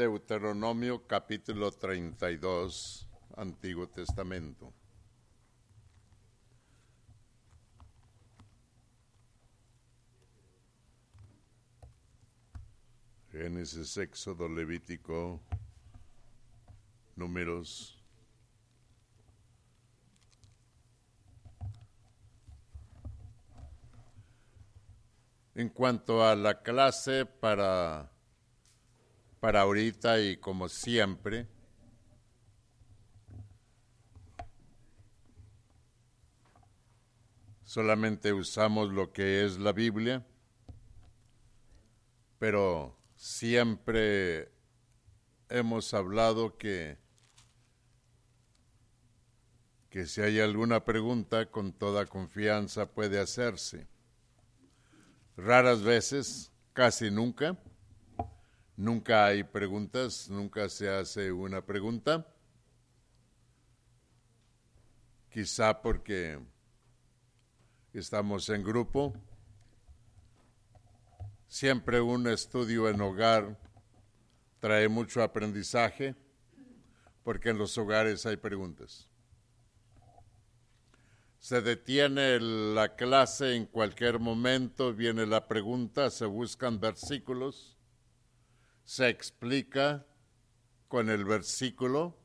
Deuteronomio capítulo 32, Antiguo Testamento. Génesis, Éxodo, Levítico, Números. En cuanto a la clase para, para ahorita y como siempre, solamente usamos lo que es la Biblia, pero siempre hemos hablado que, que si hay alguna pregunta, con toda confianza puede hacerse. Raras veces, casi nunca, nunca hay preguntas, nunca se hace una pregunta. Quizá porque estamos en grupo Siempre un estudio en hogar trae mucho aprendizaje porque en los hogares hay preguntas. Se detiene la clase en cualquier momento, viene la pregunta, se buscan versículos, se explica con el versículo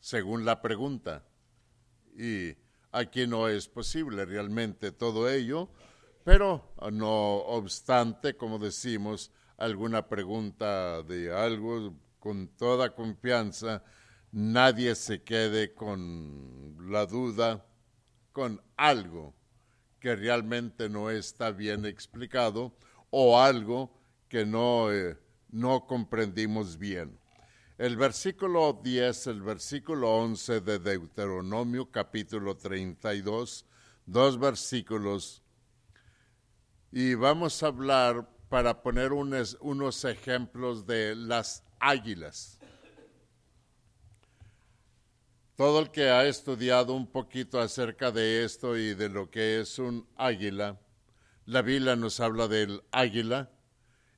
según la pregunta. Y aquí no es posible realmente todo ello pero no obstante, como decimos, alguna pregunta de algo con toda confianza, nadie se quede con la duda, con algo que realmente no está bien explicado o algo que no, eh, no comprendimos bien. El versículo 10, el versículo 11 de Deuteronomio capítulo 32, dos versículos y vamos a hablar para poner unos, ejemplos de las águilas. Todo el que ha estudiado un poquito acerca de esto y de lo que es un águila, la Biblia nos habla del águila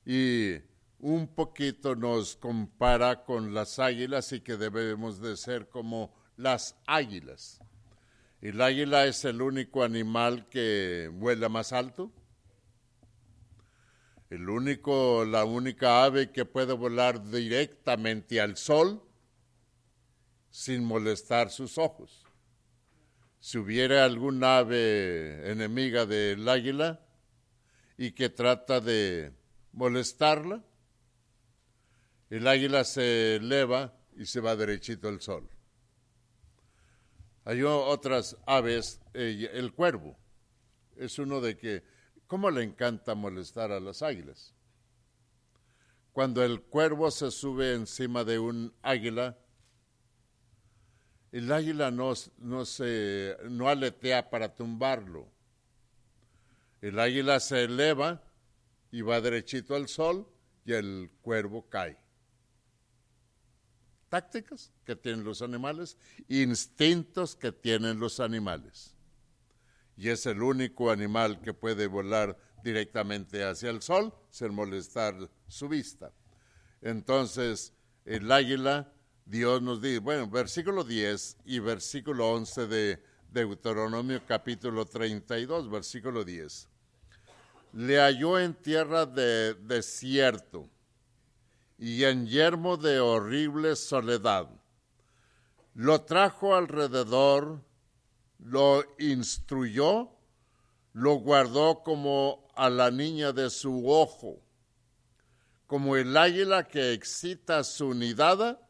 y un poquito nos compara con las águilas y que debemos de ser como las águilas. El águila es el único animal que vuela más alto el único, la única ave que puede volar directamente al sol sin molestar sus ojos. Si hubiera algún ave enemiga del águila y que trata de molestarla, el águila se eleva y se va derechito al sol. Hay otras aves, el cuervo, es uno de que ¿Cómo le encanta molestar a las águilas? Cuando el cuervo se sube encima de un águila, el águila no, no, se, no aletea para tumbarlo. El águila se eleva y va derechito al sol y el cuervo cae. Tácticas que tienen los animales, instintos que tienen los animales y es el único animal que puede volar directamente hacia el sol sin molestar su vista. Entonces, el águila, Dios nos dice, bueno, versículo 10 y versículo 11 de Deuteronomio capítulo 32, versículo 10. Le halló en tierra de desierto y en yermo de horrible soledad. Lo trajo alrededor lo instruyó, lo guardó como a la niña de su ojo, como el águila que excita su nidada,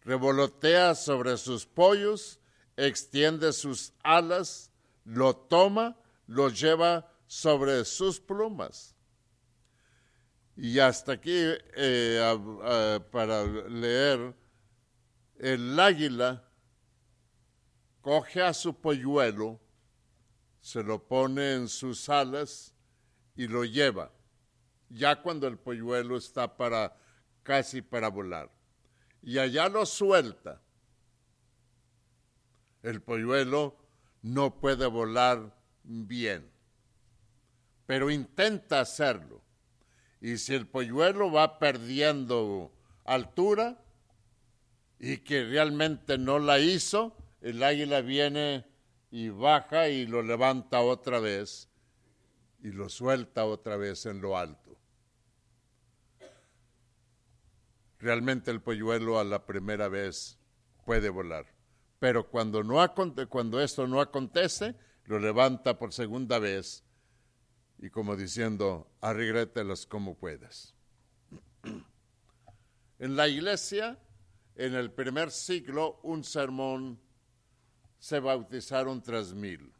revolotea sobre sus pollos, extiende sus alas, lo toma, lo lleva sobre sus plumas. Y hasta aquí, eh, para leer, el águila coge a su polluelo, se lo pone en sus alas y lo lleva, ya cuando el polluelo está para casi para volar. Y allá lo suelta. El polluelo no puede volar bien, pero intenta hacerlo. Y si el polluelo va perdiendo altura y que realmente no la hizo, el águila viene y baja y lo levanta otra vez y lo suelta otra vez en lo alto. Realmente el polluelo a la primera vez puede volar, pero cuando, no cuando esto no acontece, lo levanta por segunda vez y como diciendo, arreglételas como puedas. En la iglesia, en el primer siglo, un sermón se bautizaron tres mil.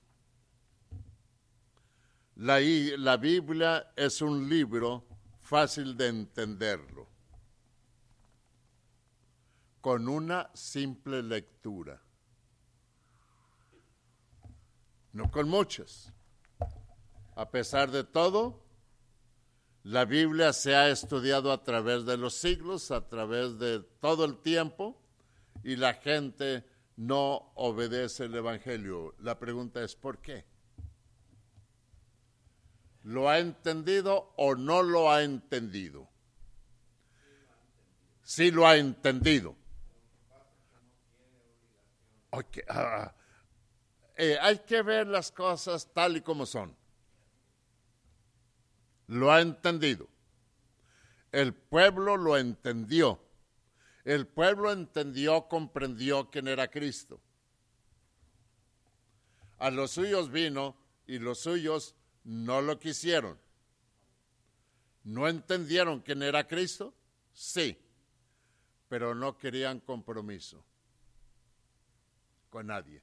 La, la Biblia es un libro fácil de entenderlo, con una simple lectura, no con muchas. A pesar de todo, la Biblia se ha estudiado a través de los siglos, a través de todo el tiempo, y la gente no obedece el Evangelio. La pregunta es, ¿por qué? ¿Lo ha entendido o no lo ha entendido? Sí lo ha entendido. Ah, eh, hay que ver las cosas tal y como son lo ha entendido. El pueblo lo entendió. El pueblo entendió, comprendió quién era Cristo. A los suyos vino y los suyos no lo quisieron. ¿No entendieron quién era Cristo? Sí, pero no querían compromiso con nadie.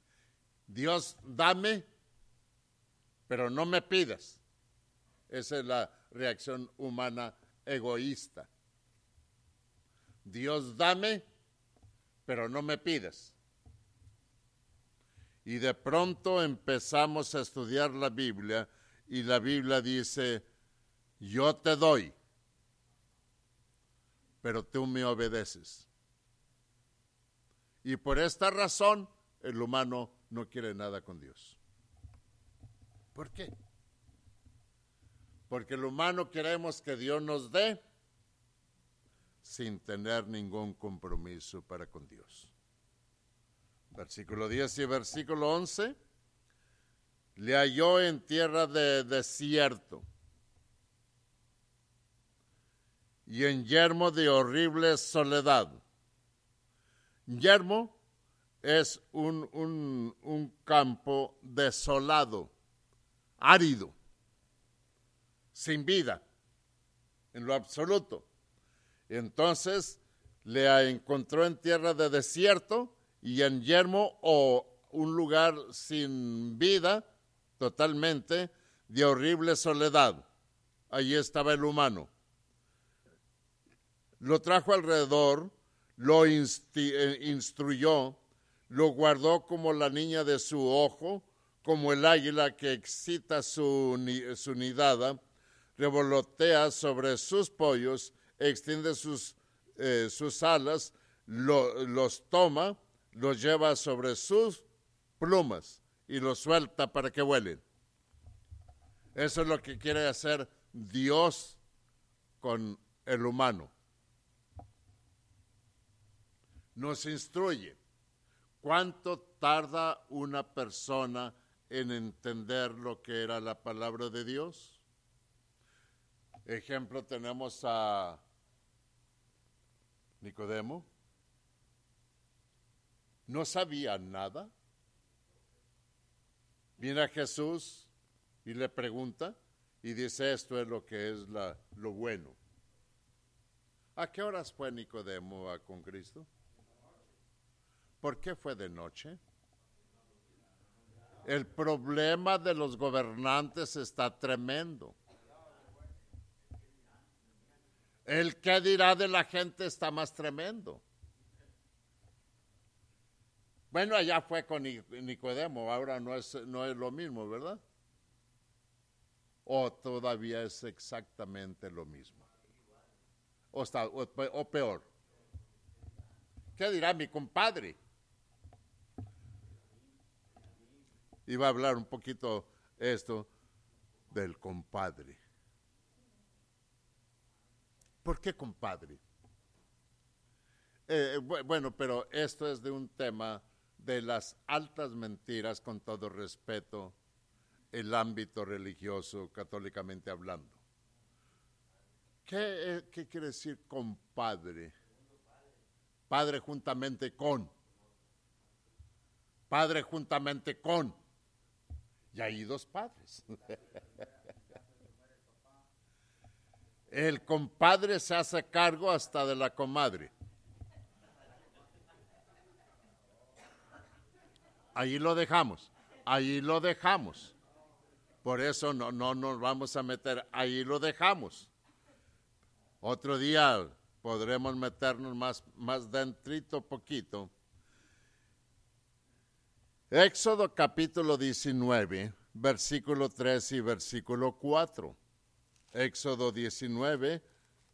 Dios, dame, pero no me pidas. Esa es la reacción humana egoísta. Dios dame, pero no me pides. Y de pronto empezamos a estudiar la Biblia y la Biblia dice, yo te doy, pero tú me obedeces. Y por esta razón el humano no quiere nada con Dios. ¿Por qué? Porque el humano queremos que Dios nos dé sin tener ningún compromiso para con Dios. Versículo 10 y versículo 11. Le halló en tierra de desierto y en yermo de horrible soledad. Yermo es un, un, un campo desolado, árido sin vida, en lo absoluto. Entonces le encontró en tierra de desierto y en yermo o un lugar sin vida totalmente, de horrible soledad. Allí estaba el humano. Lo trajo alrededor, lo eh, instruyó, lo guardó como la niña de su ojo, como el águila que excita su, su nidada, revolotea sobre sus pollos, extiende sus, eh, sus alas, los toma, los lleva sobre sus plumas y los suelta para que vuelen. Eso es lo que quiere hacer Dios con el humano. Nos instruye. ¿Cuánto tarda una persona en entender lo que era la palabra de Dios? Ejemplo, tenemos a Nicodemo. No sabía nada. Viene a Jesús y le pregunta y dice esto es lo que es la, lo bueno. ¿A qué horas fue Nicodemo con Cristo? ¿Por qué fue de noche? El problema de los gobernantes está tremendo. El que dirá de la gente está más tremendo. Bueno, allá fue con Nicodemo, ahora no es, no es lo mismo, ¿verdad? O todavía es exactamente lo mismo. O, o peor. ¿Qué dirá mi compadre? Iba a hablar un poquito esto del compadre. ¿Por qué compadre? Eh, bueno, pero esto es de un tema de las altas mentiras, con todo respeto, el ámbito religioso, católicamente hablando. ¿Qué, eh, qué quiere decir compadre? Padre juntamente con. Padre juntamente con. Y hay dos padres. El compadre se hace cargo hasta de la comadre. Ahí lo dejamos, ahí lo dejamos. Por eso no, no nos vamos a meter, ahí lo dejamos. Otro día podremos meternos más, más dentrito poquito. Éxodo capítulo 19, versículo 3 y versículo 4. Éxodo 19,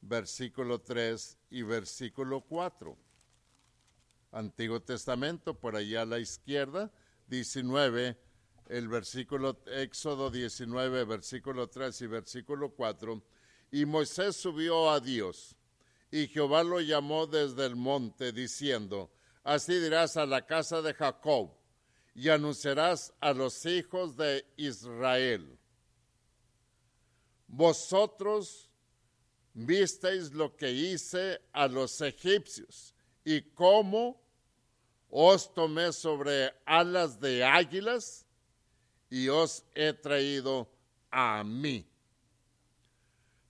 versículo 3 y versículo 4. Antiguo Testamento, por allá a la izquierda, 19, el versículo, Éxodo 19, versículo 3 y versículo 4. Y Moisés subió a Dios, y Jehová lo llamó desde el monte, diciendo, Así dirás a la casa de Jacob, y anunciarás a los hijos de Israel vosotros visteis lo que hice a los egipcios y cómo os tomé sobre alas de águilas y os he traído a mí.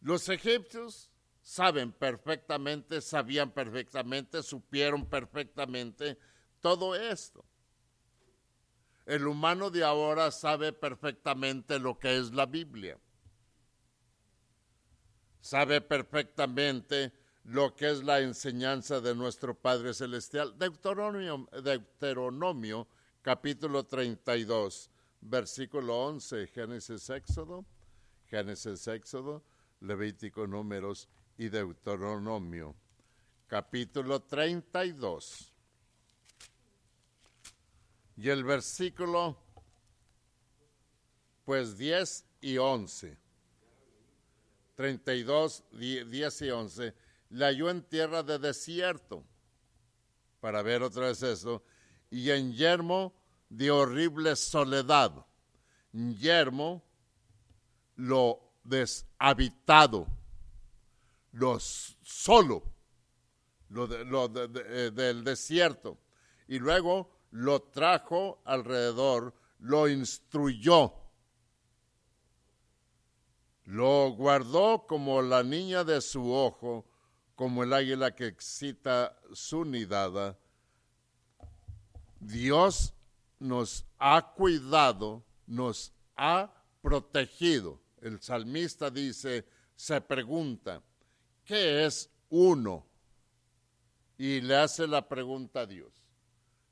Los egipcios saben perfectamente, sabían perfectamente, supieron perfectamente todo esto. El humano de ahora sabe perfectamente lo que es la Biblia sabe perfectamente lo que es la enseñanza de nuestro Padre Celestial. Deuteronomio, Deuteronomio capítulo 32, versículo 11, Génesis Éxodo, Génesis Éxodo, Levítico Números y Deuteronomio, capítulo 32. Y el versículo, pues 10 y 11. 32, 10 y 11, la halló en tierra de desierto, para ver otra vez eso, y en yermo de horrible soledad. Yermo, lo deshabitado, lo solo, lo, eh, del desierto. Y luego lo trajo alrededor, lo instruyó lo guardó como la niña de su ojo, como el águila que excita su nidada. Dios nos ha cuidado, nos ha protegido. El salmista dice, se pregunta, ¿qué es uno? Y le hace la pregunta a Dios.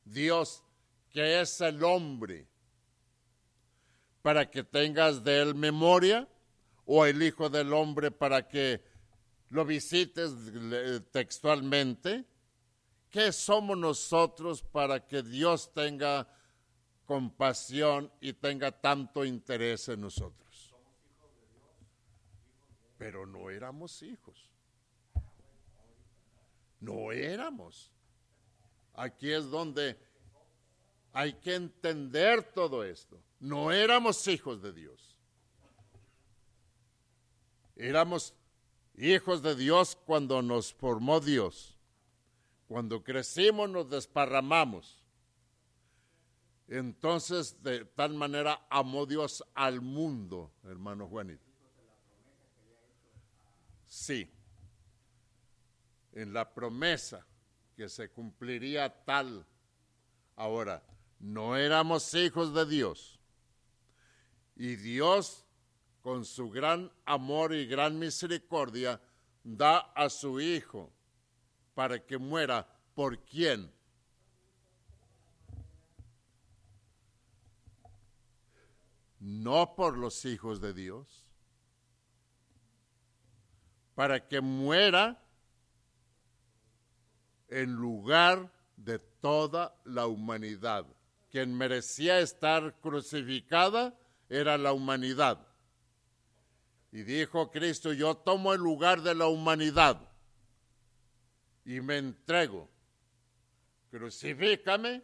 Dios, ¿qué es el hombre? Para que tengas de él memoria o el Hijo del Hombre para que lo visites textualmente? ¿Qué somos nosotros para que Dios tenga compasión y tenga tanto interés en nosotros? Pero no éramos hijos. No éramos. Aquí es donde hay que entender todo esto. No éramos hijos de Dios. Éramos hijos de Dios cuando nos formó Dios. Cuando crecimos nos desparramamos. Entonces, de tal manera amó Dios al mundo, hermano Juanito. Sí, en la promesa que se cumpliría tal. Ahora, no éramos hijos de Dios. Y Dios con su gran amor y gran misericordia, da a su Hijo para que muera por quién. No por los hijos de Dios, para que muera en lugar de toda la humanidad. Quien merecía estar crucificada era la humanidad y dijo Cristo, yo tomo el lugar de la humanidad y me entrego crucifícame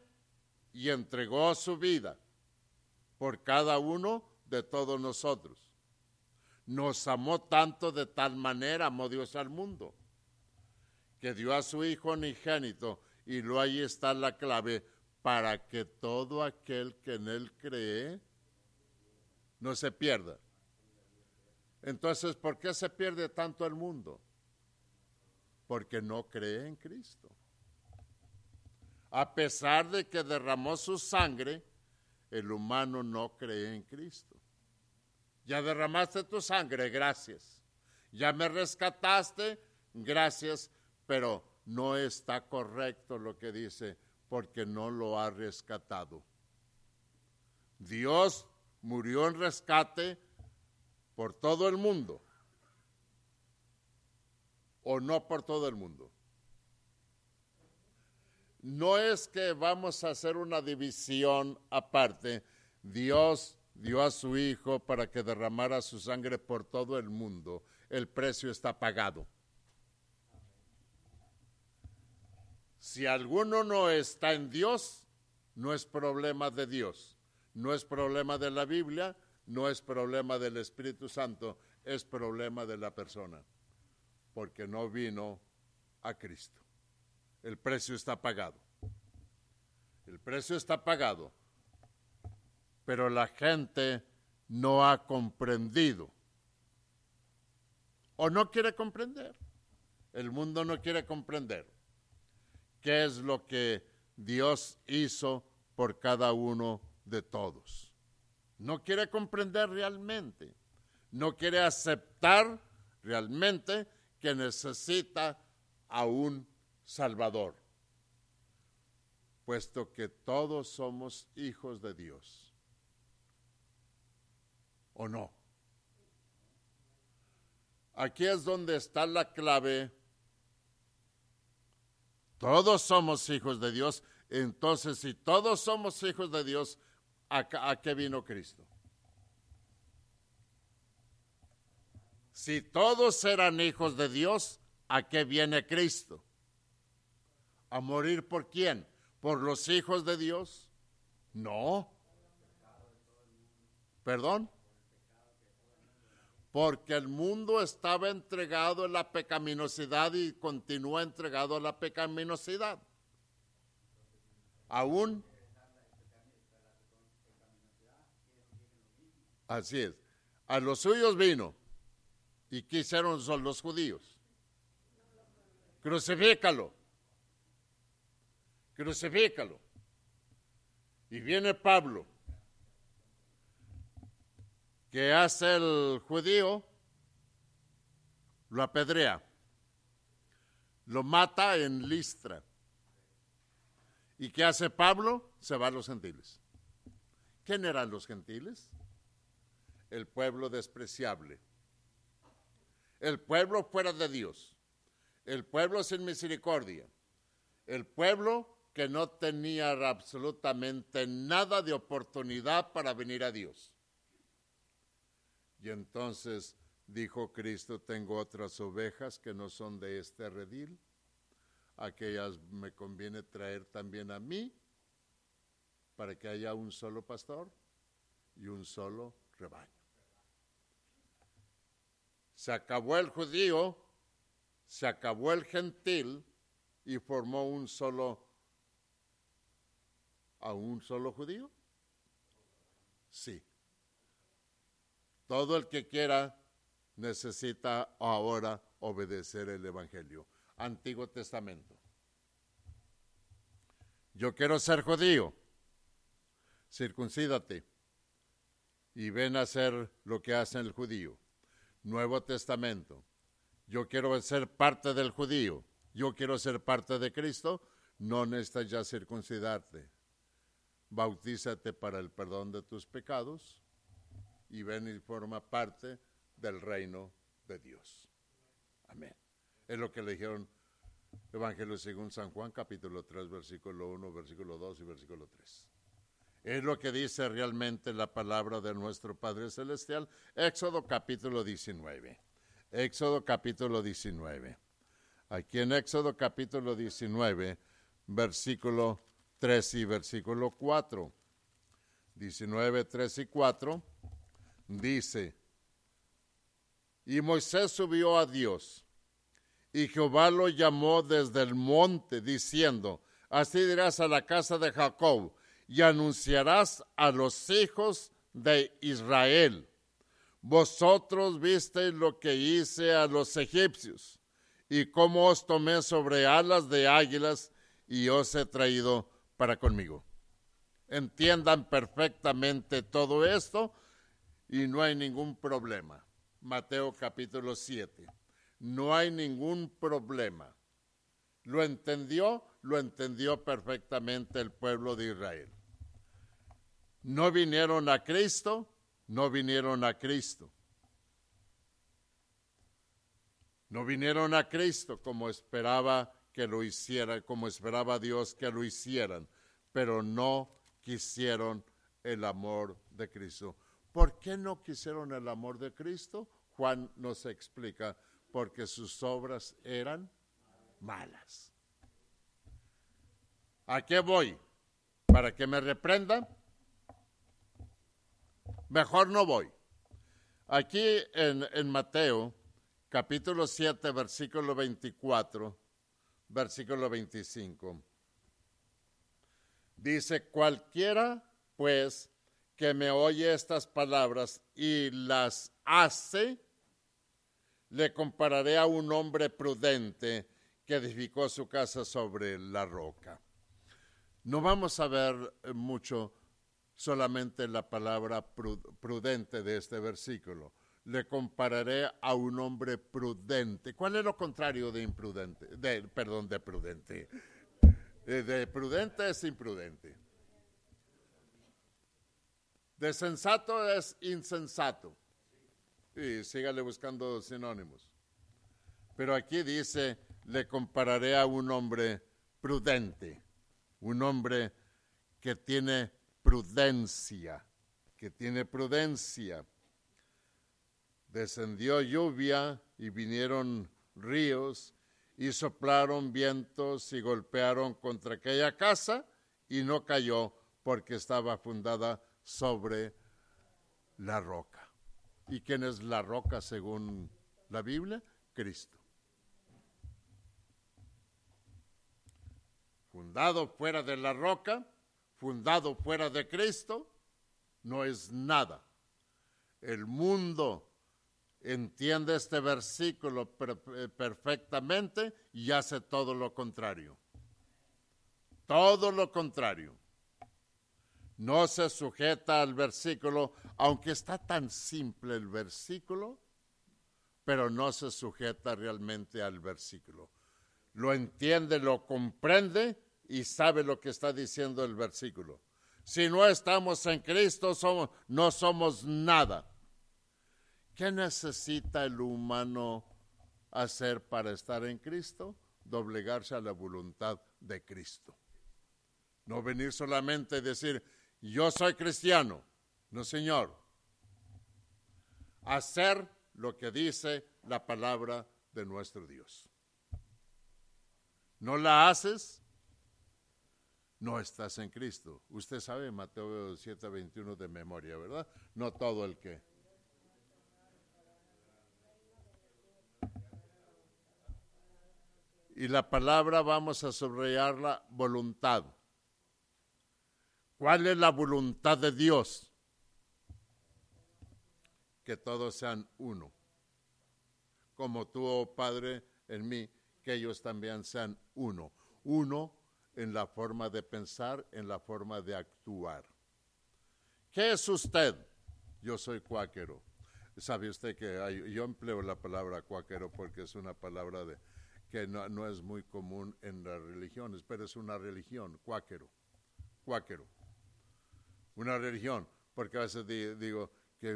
y entregó su vida por cada uno de todos nosotros. Nos amó tanto de tal manera, amó Dios al mundo, que dio a su Hijo unigénito, y luego ahí está la clave, para que todo aquel que en Él cree no se pierda. Entonces, ¿por qué se pierde tanto el mundo? Porque no cree en Cristo. A pesar de que derramó su sangre, el humano no cree en Cristo. Ya derramaste tu sangre, gracias. Ya me rescataste, gracias, pero no está correcto lo que dice porque no lo ha rescatado. Dios murió en rescate por todo el mundo o no por todo el mundo. No es que vamos a hacer una división aparte. Dios dio a su Hijo para que derramara su sangre por todo el mundo. El precio está pagado. Si alguno no está en Dios, no es problema de Dios, no es problema de la Biblia, no es problema del Espíritu Santo, es problema de la persona, porque no vino a Cristo. El precio está pagado. El precio está pagado. Pero la gente no ha comprendido. O no quiere comprender. El mundo no quiere comprender qué es lo que Dios hizo por cada uno de todos. No quiere comprender realmente. No quiere aceptar realmente que necesita a un Salvador, puesto que todos somos hijos de Dios. ¿O no? Aquí es donde está la clave. Todos somos hijos de Dios. Entonces, si todos somos hijos de Dios, ¿a, qué vino Cristo? Si todos eran hijos de Dios, ¿a qué viene Cristo? ¿A morir por quién? ¿Por los hijos de Dios? No. ¿Perdón? Porque el mundo estaba entregado a la pecaminosidad y continúa entregado a la pecaminosidad. Aún. Así es. A los suyos vino. ¿Y qué hicieron son los judíos? Crucifícalo crucifícalo. Y viene Pablo, que hace el judío, lo apedrea, lo mata en Listra. ¿Y qué hace Pablo? Se va a los gentiles. ¿Quién eran los gentiles? El pueblo despreciable. El pueblo fuera de Dios. El pueblo sin misericordia. El pueblo que no tenía absolutamente nada de oportunidad para venir a Dios. Y entonces dijo Cristo, tengo otras ovejas que no son de este redil, aquellas me conviene traer también a mí, para que haya un solo pastor y un solo rebaño. Se acabó el judío, se acabó el gentil y formó un solo a un solo judío? Sí. Todo el que quiera necesita ahora obedecer el Evangelio. Antiguo Testamento. Yo quiero ser judío. Circuncídate y ven a hacer lo que hace el judío. Nuevo Testamento. Yo quiero ser parte del judío. Yo quiero ser parte de Cristo. No necesitas ya circuncidarte bautízate para el perdón de tus pecados y ven y forma parte del reino de Dios. Amén. Es lo que le dijeron Evangelio según San Juan, capítulo 3, versículo 1, versículo 2 y versículo 3. Es lo que dice realmente la palabra de nuestro Padre Celestial. Éxodo capítulo 19. Éxodo capítulo 19. Aquí en Éxodo capítulo 19 versículo 3 y versículo 4. 19, 3 y 4 dice, y Moisés subió a Dios, y Jehová lo llamó desde el monte, diciendo, así dirás a la casa de Jacob, y anunciarás a los hijos de Israel. Vosotros visteis lo que hice a los egipcios, y cómo os tomé sobre alas de águilas, y os he traído para conmigo. Entiendan perfectamente todo esto y no hay ningún problema. Mateo capítulo 7. No hay ningún problema. ¿Lo entendió? Lo entendió perfectamente el pueblo de Israel. No vinieron a Cristo, no vinieron a Cristo. No vinieron a Cristo como esperaba que lo hiciera, como esperaba Dios que lo hicieran, pero no quisieron el amor de Cristo. ¿Por qué no quisieron el amor de Cristo? Juan nos explica, porque sus obras eran malas. ¿A qué voy? ¿Para que me reprenda? Mejor no voy. Aquí en, Mateo, capítulo 7, versículo 24, versículo 25. Dice, cualquiera, pues, que me oye estas palabras y las hace, le compararé a un hombre prudente que edificó su casa sobre la roca. No vamos a ver mucho solamente la palabra prudente de este versículo. Le compararé a un hombre prudente. ¿Cuál es lo contrario de imprudente? De, perdón, de prudente. De, de prudente es imprudente. De sensato es insensato. Y sígale buscando sinónimos. Pero aquí dice, le compararé a un hombre prudente, un hombre que tiene prudencia, que tiene prudencia. Descendió lluvia y vinieron ríos y soplaron vientos y golpearon contra aquella casa y no cayó porque estaba fundada sobre la roca. ¿Y quién es la roca según la Biblia? Cristo. Fundado fuera de la roca, fundado fuera de Cristo, no es nada. El mundo entiende este versículo perfectamente y hace todo lo contrario. Todo lo contrario no se sujeta al versículo, aunque está tan simple el versículo, pero no se sujeta realmente al versículo. Lo entiende, lo comprende y sabe lo que está diciendo el versículo. Si no estamos en Cristo, somos, no somos nada. ¿Qué necesita el humano hacer para estar en Cristo? Doblegarse a la voluntad de Cristo. No venir solamente a decir, yo soy cristiano. No, Señor. Hacer lo que dice la palabra de nuestro Dios. No la haces, no estás en Cristo. Usted sabe Mateo 7, 21 de memoria, ¿verdad? No todo el que. Y la palabra vamos a subrayarla voluntad. ¿Cuál es la voluntad de Dios? Que todos sean uno. Como tú, oh Padre, en mí, que ellos también sean uno. Uno en la forma de pensar, en la forma de actuar. ¿Qué es usted? Yo soy cuáquero. ¿Sabe usted que yo empleo la palabra cuáquero porque es una palabra de, que no, es muy común en las religiones, pero es una religión, cuáquero, cuáquero una religión, porque a veces digo que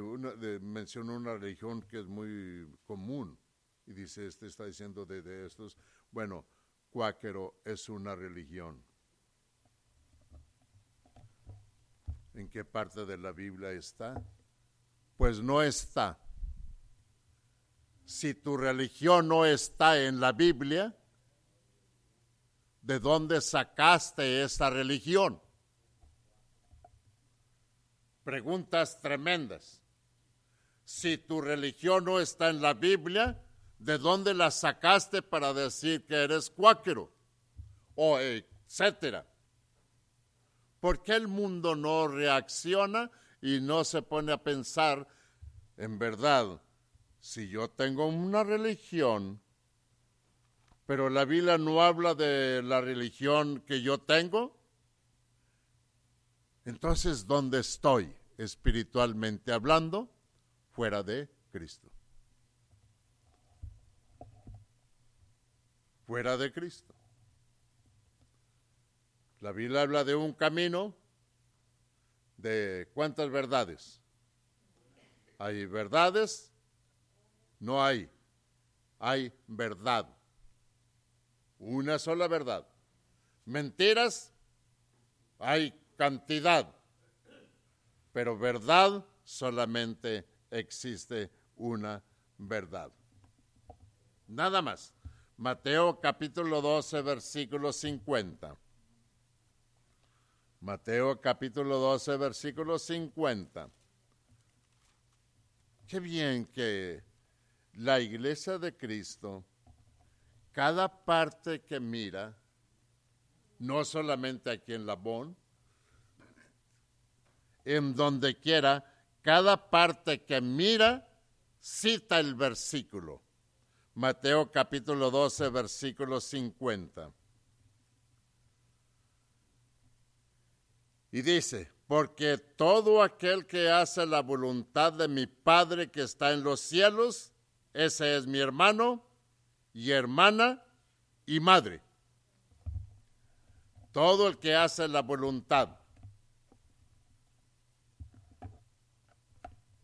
menciono una religión que es muy común y dice, este está diciendo de, estos, bueno, cuáquero es una religión. ¿En qué parte de la Biblia está? Pues no está. Si tu religión no está en la Biblia, ¿de dónde sacaste esta religión? Preguntas tremendas. Si tu religión no está en la Biblia, ¿de dónde la sacaste para decir que eres cuáquero? O etcétera. ¿Por qué el mundo no reacciona y no se pone a pensar, en verdad, si yo tengo una religión, pero la Biblia no habla de la religión que yo tengo, entonces, ¿dónde estoy espiritualmente hablando? Fuera de Cristo. Fuera de Cristo. La Biblia habla de un camino de cuántas verdades. Hay verdades, no hay. Hay verdad. Una sola verdad. Mentiras, hay cantidad. Pero verdad solamente existe una verdad. Nada más. Mateo capítulo 12, versículo 50. Mateo capítulo 12, versículo 50. Qué bien que la iglesia de Cristo, cada parte que mira, no solamente aquí en Labón, en donde quiera, cada parte que mira, cita el versículo. Mateo capítulo 12, versículo 50. Y dice, porque todo aquel que hace la voluntad de mi Padre que está en los cielos, ese es mi hermano y hermana y madre. Todo el que hace la voluntad.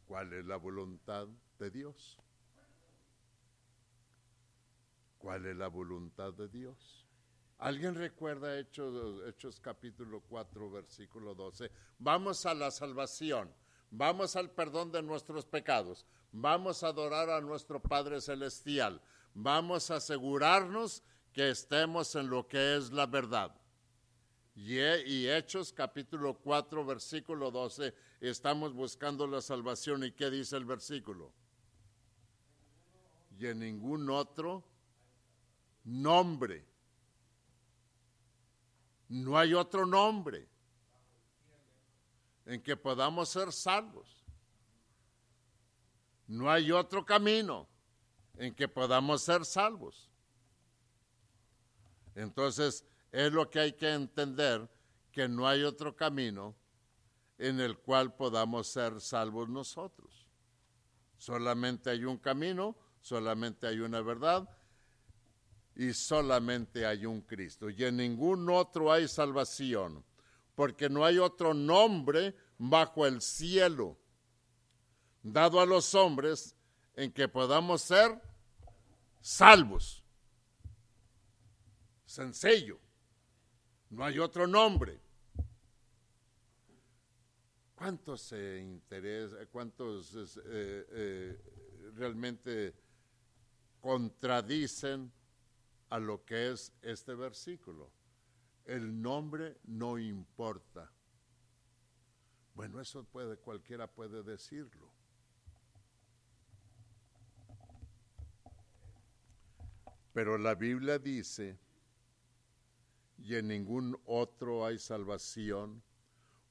¿Cuál es la voluntad de Dios? ¿Cuál es la voluntad de Dios? ¿Alguien recuerda Hechos, Hechos capítulo 4, versículo 12? Vamos a la salvación, vamos al perdón de nuestros pecados, vamos a adorar a nuestro Padre Celestial, vamos a asegurarnos que estemos en lo que es la verdad. Y, y Hechos capítulo 4, versículo 12, estamos buscando la salvación. ¿Y qué dice el versículo? Y en ningún otro nombre no hay otro nombre en que podamos ser salvos. No hay otro camino en que podamos ser salvos. Entonces, es lo que hay que entender, que no hay otro camino en el cual podamos ser salvos nosotros. Solamente hay un camino, solamente hay una verdad, y solamente hay un Cristo y en ningún otro hay salvación, porque no hay otro nombre bajo el cielo dado a los hombres en que podamos ser salvos. Sencillo, no hay otro nombre. ¿Cuántos se interesa, cuántos eh, eh, realmente contradicen a lo que es este versículo. El nombre no importa. Bueno, eso puede, cualquiera puede decirlo. Pero la Biblia dice, y en ningún otro hay salvación,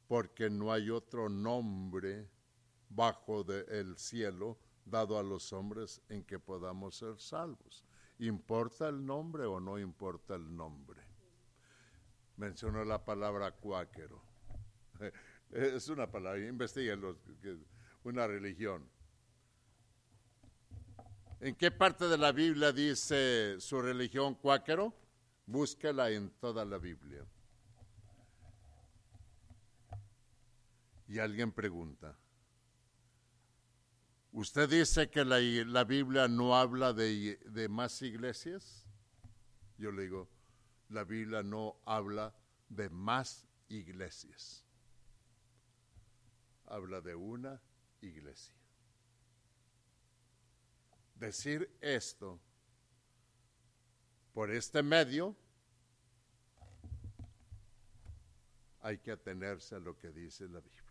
porque no hay otro nombre bajo el cielo dado a los hombres en que podamos ser salvos. ¿Importa el nombre o no importa el nombre? Mencionó la palabra cuáquero. Es una palabra, investiguen una religión. ¿En qué parte de la Biblia dice su religión cuáquero? Búsquela en toda la Biblia. Y alguien pregunta, ¿Usted dice que la, Biblia no habla de, de, más iglesias? Yo le digo, la Biblia no habla de más iglesias. Habla de una iglesia. Decir esto por este medio hay que atenerse a lo que dice la Biblia.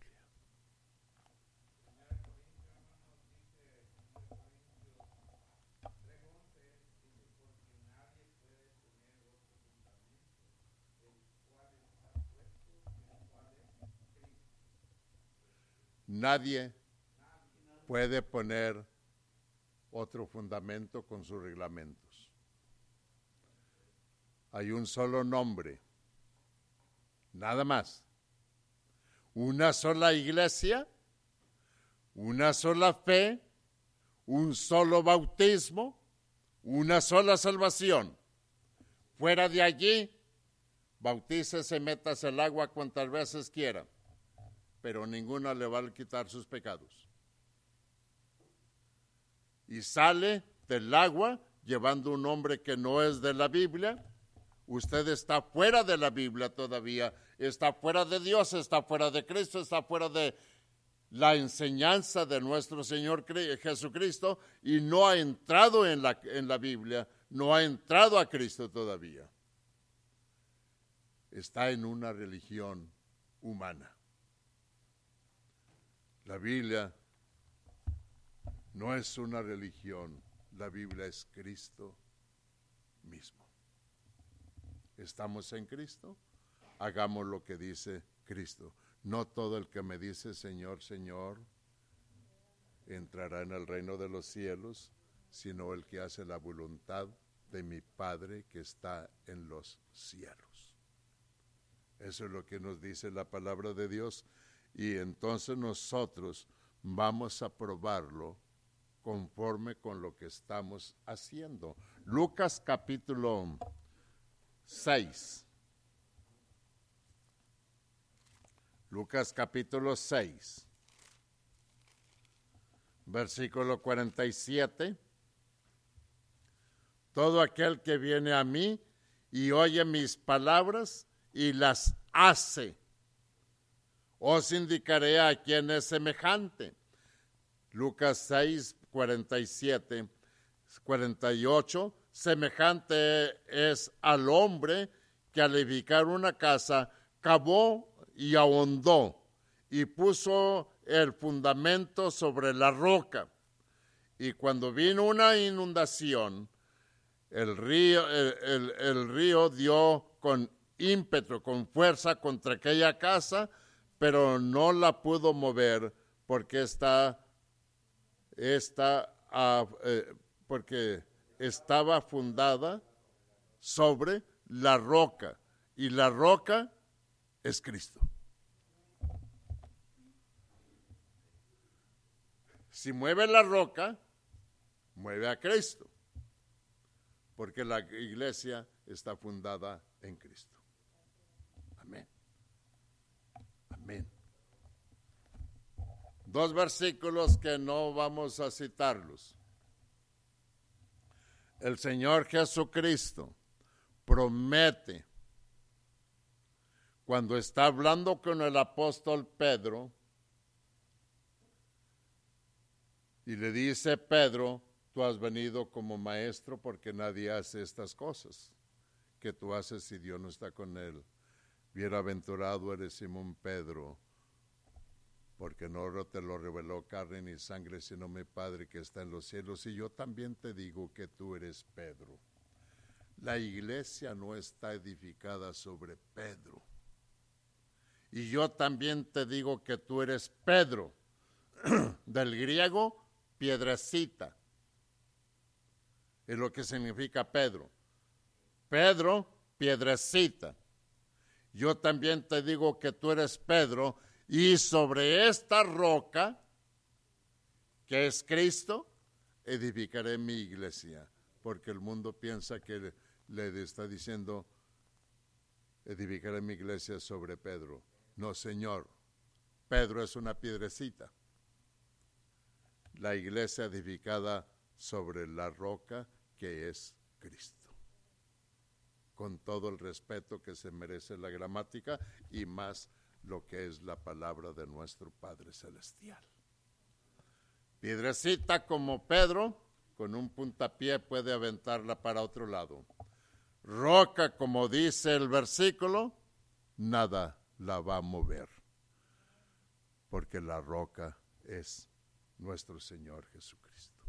Nadie puede poner otro fundamento con sus reglamentos. Hay un solo nombre, nada más. Una sola iglesia, una sola fe, un solo bautismo, una sola salvación. Fuera de allí, bautícese, métase el agua cuantas veces quiera pero ninguna le va a quitar sus pecados. Y sale del agua llevando un nombre que no es de la Biblia. Usted está fuera de la Biblia todavía, está fuera de Dios, está fuera de Cristo, está fuera de la enseñanza de nuestro Señor Jesucristo y no ha entrado en la, en la Biblia, no ha entrado a Cristo todavía. Está en una religión humana. La Biblia no es una religión, la Biblia es Cristo mismo. ¿Estamos en Cristo? Hagamos lo que dice Cristo. No todo el que me dice Señor, Señor, entrará en el reino de los cielos, sino el que hace la voluntad de mi Padre que está en los cielos. Eso es lo que nos dice la palabra de Dios y entonces nosotros vamos a probarlo conforme con lo que estamos haciendo. Lucas capítulo 6. Lucas capítulo 6, versículo 47. Todo aquel que viene a mí y oye mis palabras y las hace os indicaré a quien es semejante. Lucas 6, 47, 48. Semejante es al hombre que al edificar una casa cavó y ahondó y puso el fundamento sobre la roca. Y cuando vino una inundación, el río, el, el río dio con ímpetu, con fuerza contra aquella casa, pero no la pudo mover porque está, está ah, eh, porque estaba fundada sobre la roca y la roca es Cristo. Si mueve la roca, mueve a Cristo, porque la iglesia está fundada en Cristo. Dos versículos que no vamos a citarlos. El Señor Jesucristo promete, cuando está hablando con el apóstol Pedro, y le dice Pedro, tú has venido como maestro porque nadie hace estas cosas que tú haces si Dios no está con él. Bienaventurado eres Simón Pedro, porque no te lo reveló carne ni sangre, sino mi Padre que está en los cielos. Y yo también te digo que tú eres Pedro. La iglesia no está edificada sobre Pedro. Y yo también te digo que tú eres Pedro, del griego piedrecita. Es lo que significa Pedro. Pedro, piedrecita. Yo también te digo que tú eres Pedro, y sobre esta roca, que es Cristo, edificaré mi iglesia. Porque el mundo piensa que le está diciendo, edificaré mi iglesia sobre Pedro. No, Señor, Pedro es una piedrecita. La iglesia edificada sobre la roca que es Cristo con todo el respeto que se merece la gramática y más lo que es la palabra de nuestro Padre Celestial. Piedrecita como Pedro, con un puntapié puede aventarla para otro lado. Roca, como dice el versículo, nada la va a mover, porque la roca es nuestro Señor Jesucristo.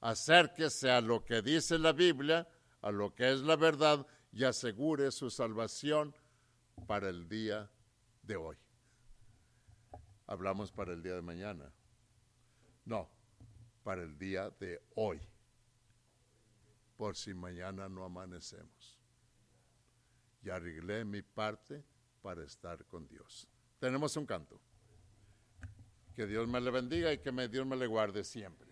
Acérquese a lo que dice la Biblia, a lo que es la verdad, y asegure su salvación para el día de hoy. Hablamos para el día de mañana. No, para el día de hoy. Por si mañana no amanecemos. Y arreglé mi parte para estar con Dios. Tenemos un canto. Que Dios me le bendiga y que Dios me le guarde siempre.